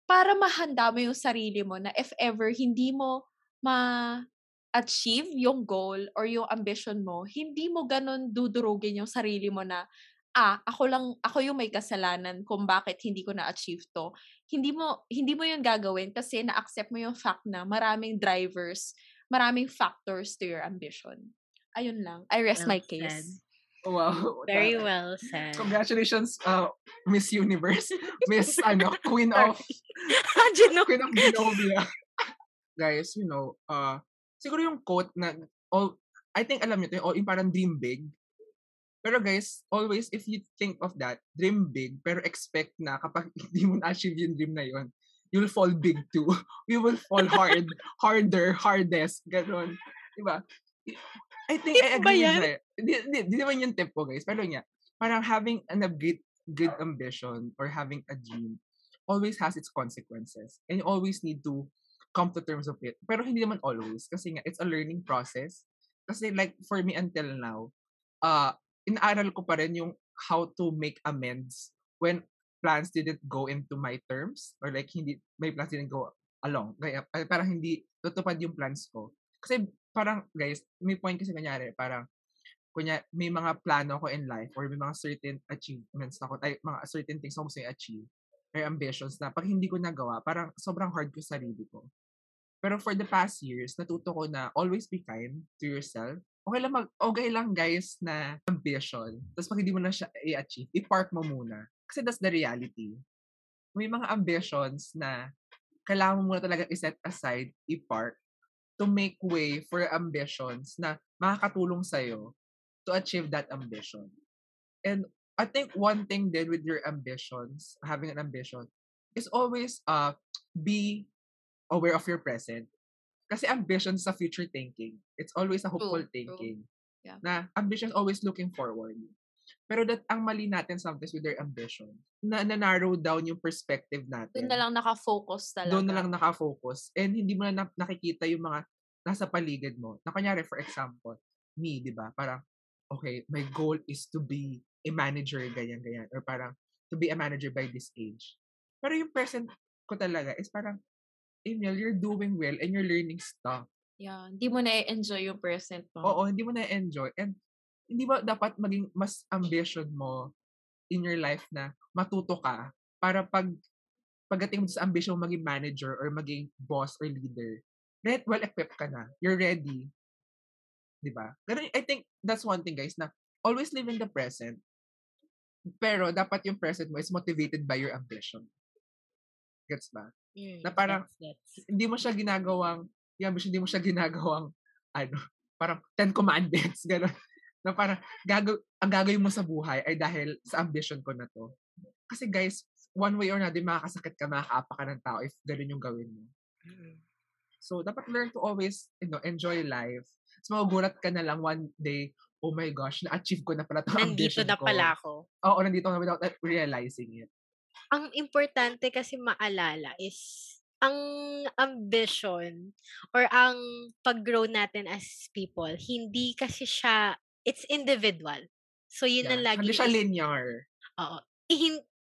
para mahanda mo yung sarili mo na if ever hindi mo ma-achieve yung goal or yung ambition mo, hindi mo ganun dudurugin yung sarili mo na, ah, ako lang, ako yung may kasalanan kung bakit hindi ko na-achieve to. Hindi mo, hindi mo yung gagawin kasi na-accept mo yung fact na maraming drivers, maraming factors to your ambition. Ayun lang. I rest Well my case. said. Wow. [LAUGHS] Very well said. Congratulations, uh, Miss Universe. [LAUGHS] Miss, ano, Queen of. [LAUGHS] Queen of Genovia. Guys, you know, uh, siguro yung quote na, all, I think alam niyo to, yung, yung parang dream big. Pero guys, always if you think of that, dream big, pero expect na kapag [LAUGHS] hindi mo na-achieve yung dream na yun, you'll fall big too. [LAUGHS] You will fall hard, [LAUGHS] harder, hardest, ganun. Diba? I think I Tip ba agree with. Di, di, di naman yung tip ko, guys. Pero nga, parang having an, a good, good ambition or having a dream always has its consequences. And you always need to come to terms of it. Pero hindi naman always. Kasi nga, it's a learning process. Kasi like, for me until now, uh, inaaral ko pa rin yung how to make amends when plans didn't go into my terms or like hindi my plans didn't go along. Kaya ay, parang hindi tutupad yung plans ko. Kasi parang guys, may point kasi kunyari, parang kunya may mga plano ko in life or may mga certain achievements ako, ay, mga certain things ako gusto i-achieve or ambitions na pag hindi ko nagawa, parang sobrang hard ko sa sarili ko. Pero for the past years, natuto ko na always be kind to yourself. Okay lang, mag, okay lang guys na ambition. Tapos pag hindi mo na siya i-achieve, i-park mo muna. Kasi that's the reality. May mga ambitions na kailangan mo muna talaga i-set aside, i-park, to make way for ambitions na makakatulong sa'yo to achieve that ambition. And I think one thing then with your ambitions, having an ambition, is always uh be aware of your present. Kasi ambition is a future thinking. It's always a hopeful true. thinking. Yeah. Na ambition always looking forward. Pero that ang mali natin sometimes with their ambition, na, na narrow down yung perspective natin. Doon na lang nakafocus talaga. Doon na lang nakafocus. And hindi mo na, na- nakikita yung mga nasa paligid mo. Na kunyari, for example, me, di ba? Parang, okay, my goal is to be a manager, ganyan, ganyan. Or parang, to be a manager by this age. Pero yung present ko talaga is parang, Emil, you're doing well and you're learning stuff. Yeah, hindi mo na-enjoy yung present mo. Oo, hindi mo na-enjoy. And hindi ba dapat maging mas ambition mo in your life na matuto ka para pag pagdating mo sa ambition mo maging manager or maging boss or leader, red, well equipped ka na. You're ready. 'Di ba? Pero I think that's one thing guys na always live in the present. Pero dapat yung present mo is motivated by your ambition. Gets ba? Mm, Na parang- gets, gets. Hindi mo siya ginagawang, ambition, hindi mo siya ginagawang, ano, parang Ten Commandments, [LAUGHS] gano'n. Na parang, gago, ang gagawin mo sa buhay ay dahil sa ambition ko na to. Kasi guys, one way or another, makakasakit ka, makakaapa ka ng tao if gano'n yung gawin mo. Mm. So, dapat learn to always, you know, enjoy life. So, magugulat ka na lang one day, oh my gosh, na-achieve ko na pala itong Nandito ambition na ko. pala ako. Oo, nandito na without realizing it. Ang importante kasi maalala is ang ambition or ang pag-grow natin as people, hindi kasi siya, it's individual. So, yun ang Yeah. lagi. Hindi siya linear. Oo.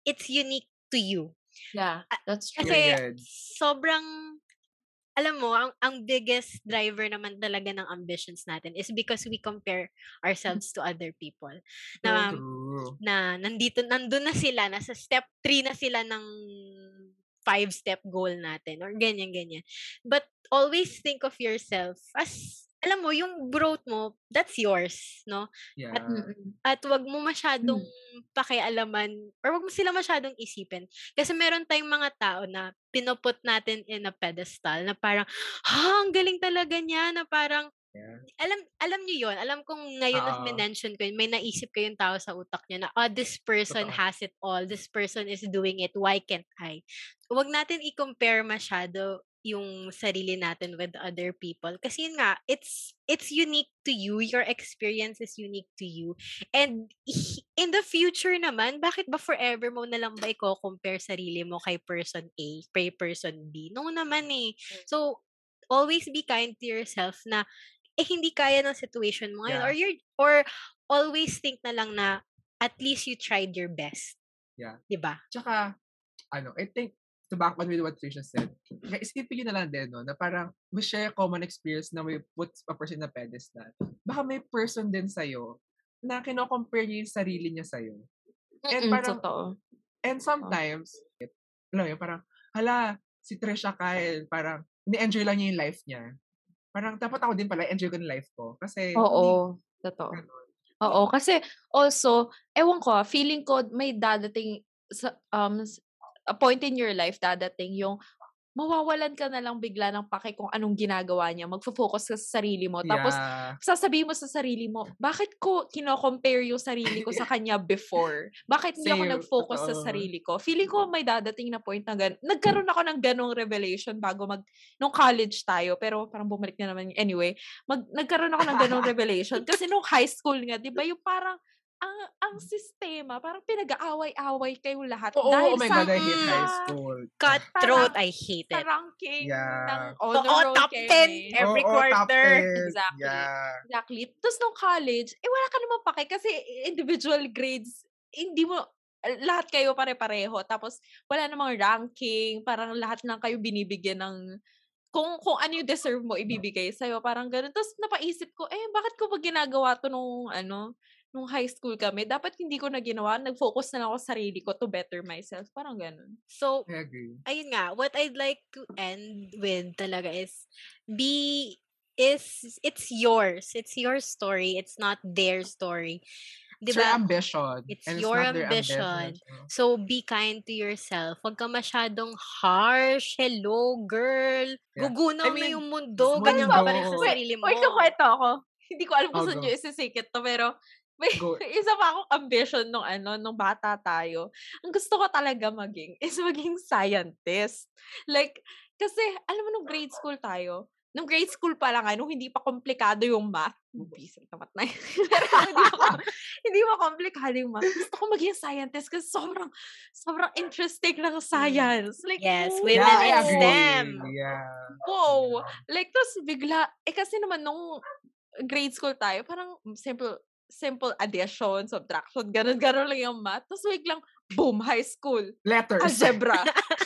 It's unique to you. Yeah, that's true. Kasi Period. sobrang, alam mo, ang, ang biggest driver naman talaga ng ambitions natin is because we compare ourselves to other people. Na, True. na nandito, nandun na sila, nasa step 3 na sila ng five-step goal natin or ganyan-ganyan. But always think of yourself as, alam mo, yung growth mo, that's yours, no? Yeah. Mm-mm. At wag mo masyadong pakialaman or wag mo sila masyadong isipin. Kasi meron tayong mga tao na pinuput natin in a pedestal na parang, ha, ang galing talaga niya, na parang, Yeah. alam alam niyo yon alam kong ngayon na Oo. mention ko yun, may naisip kayong tao sa utak niya na, oh, this person Totoo. has it all, this person is doing it, why can't I? Huwag natin i-compare masyado yung sarili natin with other people. Kasi yun nga, it's, it's unique to you, your experience is unique to you. And in the future naman, bakit ba forever mo na lang ba i-compare sarili mo kay person A, kay person B? No naman eh. So, always be kind to yourself na eh hindi kaya ng situation mo ngayon Yeah. or you're or always think na lang na at least you tried your best. Yeah. 'Di ba? Tsaka, ano, I think, to back on with what Trisha said, isipin nyo na lang din, no, na parang we share common experience na we put a person na pedestal. Baka may person din sa'yo na kino-compare niya yung sarili niya sa'yo. And Mm-mm, parang- totoo. And sometimes, alam mo parang, hala, si Trisha Kyle, parang, ni-enjoy lang niya yung life niya. Parang, dapat ako din pala, enjoy ko yung life ko. Kasi, Oo, totoo. hindi, ganun. Oo, kasi also, ewan ko, ah, feeling ko may dadating sa um a point in your life dadating yung mawawalan ka na lang bigla ng pake kung anong ginagawa niya. Magfo-focus ka sa sarili mo. Tapos Yeah. sasabihin mo sa sarili mo, bakit ko kino-compare yung sarili ko sa kanya before? Bakit hindi ako nag-focus sa totoo. sarili ko? Feeling ko may dadating na point na gan Nagkaroon ako ng ganong revelation bago mag... Nung college tayo, pero parang bumalik na naman. Anyway, mag, nagkaroon ako ng ganong [LAUGHS] revelation. Kasi nung high school nga, di ba, yung parang ang ang sistema, parang pinag-aaway-away kayo lahat. Oo, dahil oh my sa, God, I hate high sa- school. Cutthroat, I hate sa it. ranking Yeah. ng Oo, honor roll top keme. 10 every Oo, top quarter. 10. Exactly. Yeah. Exactly. Tapos nung college, eh wala ka naman pake kasi individual grades, hindi mo, lahat kayo pare-pareho. Tapos wala namang ranking, parang lahat lang kayo binibigyan ng kung kung ano yung deserve mo ibibigay sa'yo. Parang ganun. Tapos napaisip ko, eh bakit ko ba ginagawa to nung ano, nung high school kami? Dapat hindi ko na ginawa. Nag-focus na lang ako sa sarili ko to better myself. Parang ganun. So, I agree. ayun nga, what I'd like to end with talaga is be is it's yours. It's your story. It's not their story. It's your Diba? ambition. It's and your not their ambition. ambition. So be kind to yourself. Huwag ka masyadong harsh. Hello, girl. Yeah. Gugunaw I na mean, yung mundo. Ganyan ka pa rin sa Wait, sarili mo. Wait, kwento ako. Hindi ko alam kung Oh, saan nyo isisikit to, pero may Go. [LAUGHS] isa pa akong ambition nung ano, nung bata tayo. Ang gusto ko talaga maging [LAUGHS] is maging scientist. Like, kasi, alam mo, nung grade school tayo, nung grade school pa lang, ano, hindi pa komplikado yung math. Bisig na math na yun. [LAUGHS] Hindi pa, hindi pa komplikado yung math. Gusto ko maging scientist kasi sobrang, sobrang interesting ng science. Like, Yes, women Yeah, in. STEM. Yeah. Wow! Like, tapos bigla, eh kasi naman nung grade school tayo, parang simple, simple addition, subtraction, ganun-ganun lang yung math. Tapos biglang, boom, high school. Letters. Algebra.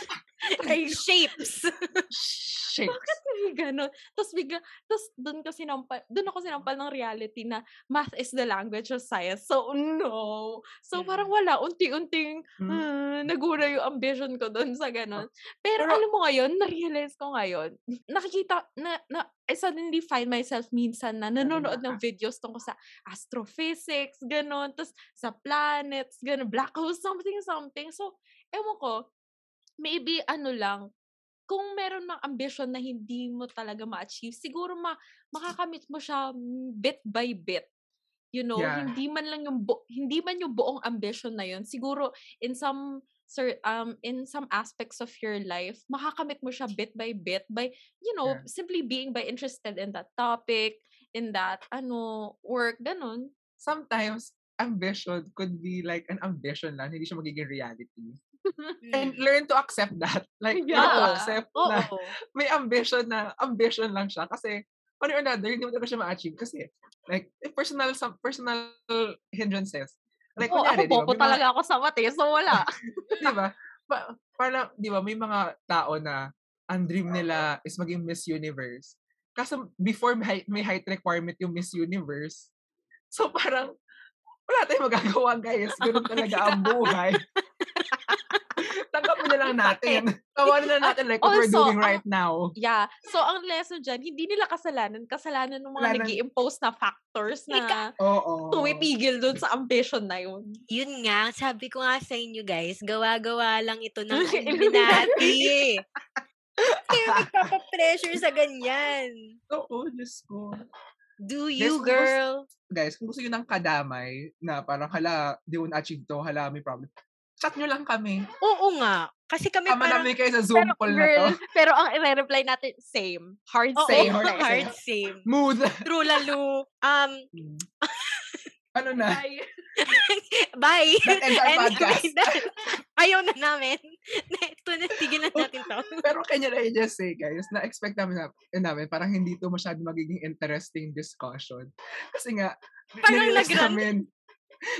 [LAUGHS] Ay, shapes. [LAUGHS] May ganun? Tapos bigla, tapos doon ko sinampal, doon ako sinampal ng reality na math is the language of science. So, no. So, parang wala, unti-unting Mm. ah, nagura yung ambition ko doon sa ganun. Pero, Pero- alam mo ngayon, na-realize ko ngayon, nakikita, na, na, I suddenly find myself minsan na nanonood ng videos tungkol sa astrophysics, ganun, tapos sa planets, ganun, black holes, something, something. So, ewan ko, maybe ano lang, kung meron mang ambition na hindi mo talaga ma-achieve, siguro ma makakamit mo siya mm, bit by bit. You know, Yeah. hindi man lang yung bu- hindi man yung buong ambition na yun. Siguro in some sir um in some aspects of your life, makakamit mo siya bit by bit by you know, Yeah. simply being by interested in that topic, in that ano work ganun. Sometimes, ambition could be like an ambition lang, hindi siya magiging reality. Mm. And learn to accept that. Like, learn to Yeah. accept Oo. na may ambition na, ambition lang siya. Kasi, one or another, hindi mo talaga siya ma-achieve. Kasi, like, eh, personal, some personal hindrances. Like, Oh, kunyari, ako di ba, bobo may mga- talaga ako sa mate, so wala. [LAUGHS] di ba? Pa, parang, di ba, may mga tao na ang dream nila is maging Miss Universe. Kaso before may height, may height requirement yung Miss Universe. So parang, wala tayong magagawa guys. Ganun talaga ang [LAUGHS] buhay. Tanggapin na lang natin. Tawanan na natin like what we're Also, doing ang- right now. Yeah. So, ang lesson dyan, hindi nila kasalanan. Kasalanan ng mga nag impose na factors na Oo. tumipigil dun sa ambition na yun. Yun nga, sabi ko nga sa inyo guys, gawa-gawa lang ito ng [LAUGHS] Illuminati. [LAUGHS] Kaya magpapapressure sa ganyan. Oo, Diyos ko. Do Guys, you, gusto- girl? Guys, kung gusto nyo ng kadamay na parang hala, di mo na-achieve to, hala, may problem. Chat nyo lang kami. Oo nga. Kasi kami Tama parang... namin kayo sa Zoom Pero, call na to. [LAUGHS] pero ang i-reply natin, same. Hard Oo, same. hard [LAUGHS] hard same. Mood. True lalo. Um, [LAUGHS] ano na? Ay, bye. That ends our podcast. that- ayaw na namin. Ito na, tigil na natin to. Pero kanya na just say, guys, na-expect namin, na, namin parang hindi to masyado magiging interesting discussion. Kasi nga, Parang nag-rant. namin,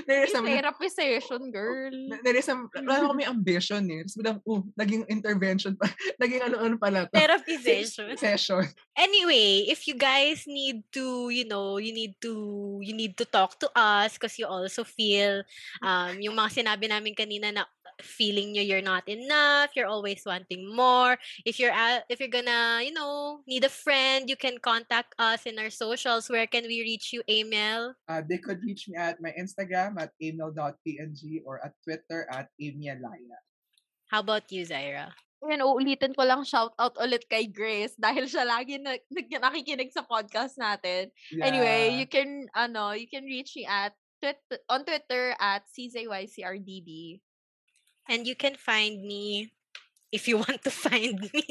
nare-realize namin, therapy session, girl. na- nare-realize namin, wala kami ambition eh. Tapos biglang, oh, naging intervention pa, [LAUGHS] naging ano-ano pala to. Therapy [LAUGHS] session. Session. Anyway, if you guys need to, you know, you need to, you need to talk to us because you also feel, um, yung mga sinabi namin kanina na feeling nyo you're not enough, you're always wanting more. If you're, uh, if you're gonna, you know, need a friend, you can contact us in our socials. Where can we reach you, Emil? Uh, they could reach me at my Instagram at email.png or at Twitter at amialaya. How about you, Zaira? Yan, uulitin ko lang shout out ulit kay Grace [LAUGHS] dahil siya lagi na, nag- nakikinig sa podcast natin. Anyway, you can ano, you can reach me at Twitter, on Twitter at CZYCRDB. And you can find me if you want to [LAUGHS] find me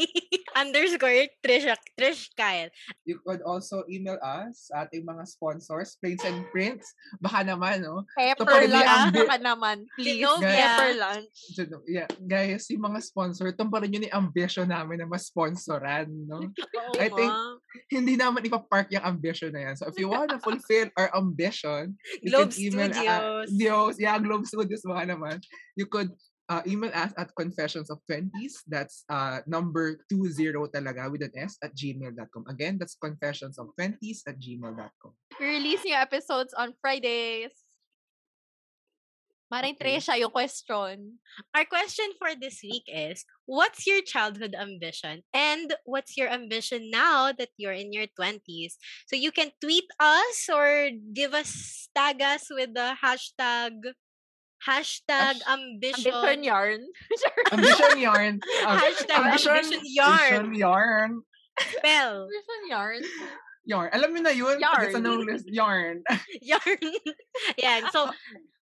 underscore Trish, Trish Kyle. You could also email us at ating mga sponsors, Planes and Prints. Baka naman, no? Pepper lunch ang bi- ka naman, please. Genovia. Pepper lunch. Yeah, guys, yung mga sponsor, ito pa rin yun yung ambition namin na mas-sponsoran, no? [LAUGHS] Oo I think. Hindi naman ipapark yung ambition na yan. So, if you want to [LAUGHS] fulfill our ambition, you Globe can email Studios. At, Dios, yeah, Globe Studios mga naman. You could uh, email us at confessions of 20s. That's uh, number 20 talaga with an S at gmail.com. Again, that's confessions of 20s at gmail.com. We release new episodes on Fridays. Maring Okay. Tresha, yung question. Our question for this week is What's your childhood ambition? And what's your ambition now that you're in your 20s? So you can tweet us or give us, tag us with the hashtag, hashtag Hash- ambition. Ambition yarn. [LAUGHS] Ambition yarn. [LAUGHS] Um, Hashtag ambition yarn. Ambition yarn. Spell. Ambition yarn. Yarn. Alam mo na yun? Yarn. It's a known list. Yarn. [LAUGHS] yarn. Yan. So,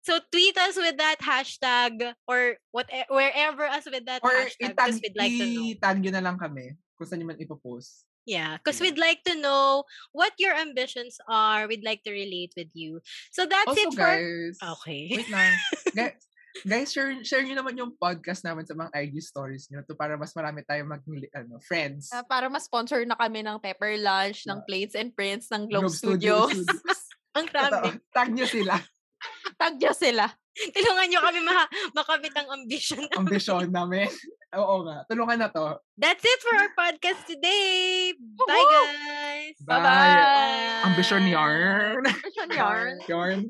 so tweet us with that hashtag or what wherever us with that Or hashtag itag, because we'd like to know. i-tag nyo na lang kami kung saan nyo man ipopost. Yeah, because Yeah. we'd like to know what your ambitions are. We'd like to relate with you. So that's Also, it for. guys, Okay. wait lang. [LAUGHS] guys, guys, share, share nyo naman yung podcast namin sa mga IG stories nyo to para mas marami tayong mag, ano, friends. Ah, para ma-sponsor na kami ng Pepper Lunch, ng Yeah. Plates and Prints, ng Globe, Globe Studios. Studios. Ang dami. Tag nyo sila. Tag [LAUGHS] niyo sila. Tulungan nyo kami ma- makamit ang ambition. na- Ambisyon namin. [LAUGHS] Oo nga. Tulungan na to. That's it for our podcast today. Bye, guys. Bye. Bye-bye. Ambisyon yarn. Ambisyon yarn. [LAUGHS] yarn.